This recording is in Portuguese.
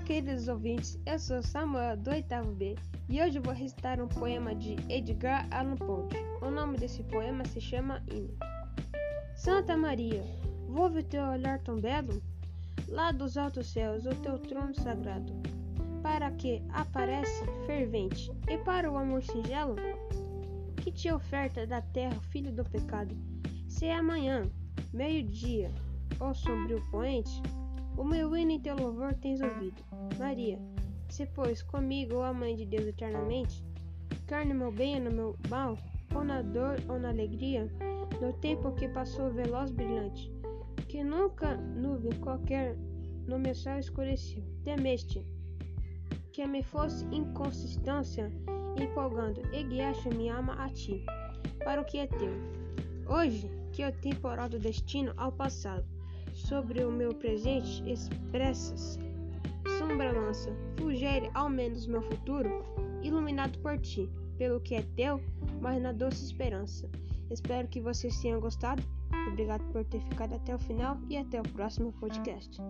queridos ouvintes, eu sou Samuel do oitavo B e hoje vou recitar um poema de Edgar Allan Poe. O nome desse poema se chama Hino. Santa Maria, volve o teu olhar tão belo, lá dos altos céus, o teu trono sagrado, para que aparece fervente e para o amor singelo que te oferta da terra filho do pecado. Se é amanhã, meio-dia, ó sombrio poente, o meu hino em teu louvor tens ouvido. Maria, se pois comigo, ó Mãe de Deus eternamente, carne meu bem no meu mal, ou na dor ou na alegria, no tempo que passou veloz brilhante, que nunca nuvem qualquer no meu céu escureceu. Temeste que me fosse inconsistência empolgando e guiaste minha alma a ti, para o que é teu. Hoje que eu temporal do destino ao passado, sobre o meu presente expressas sombra lança, fulgere ao menos meu futuro, iluminado por ti, pelo que é teu, mas na doce esperança. Espero que vocês tenham gostado. Obrigado por ter ficado até o final e até o próximo podcast.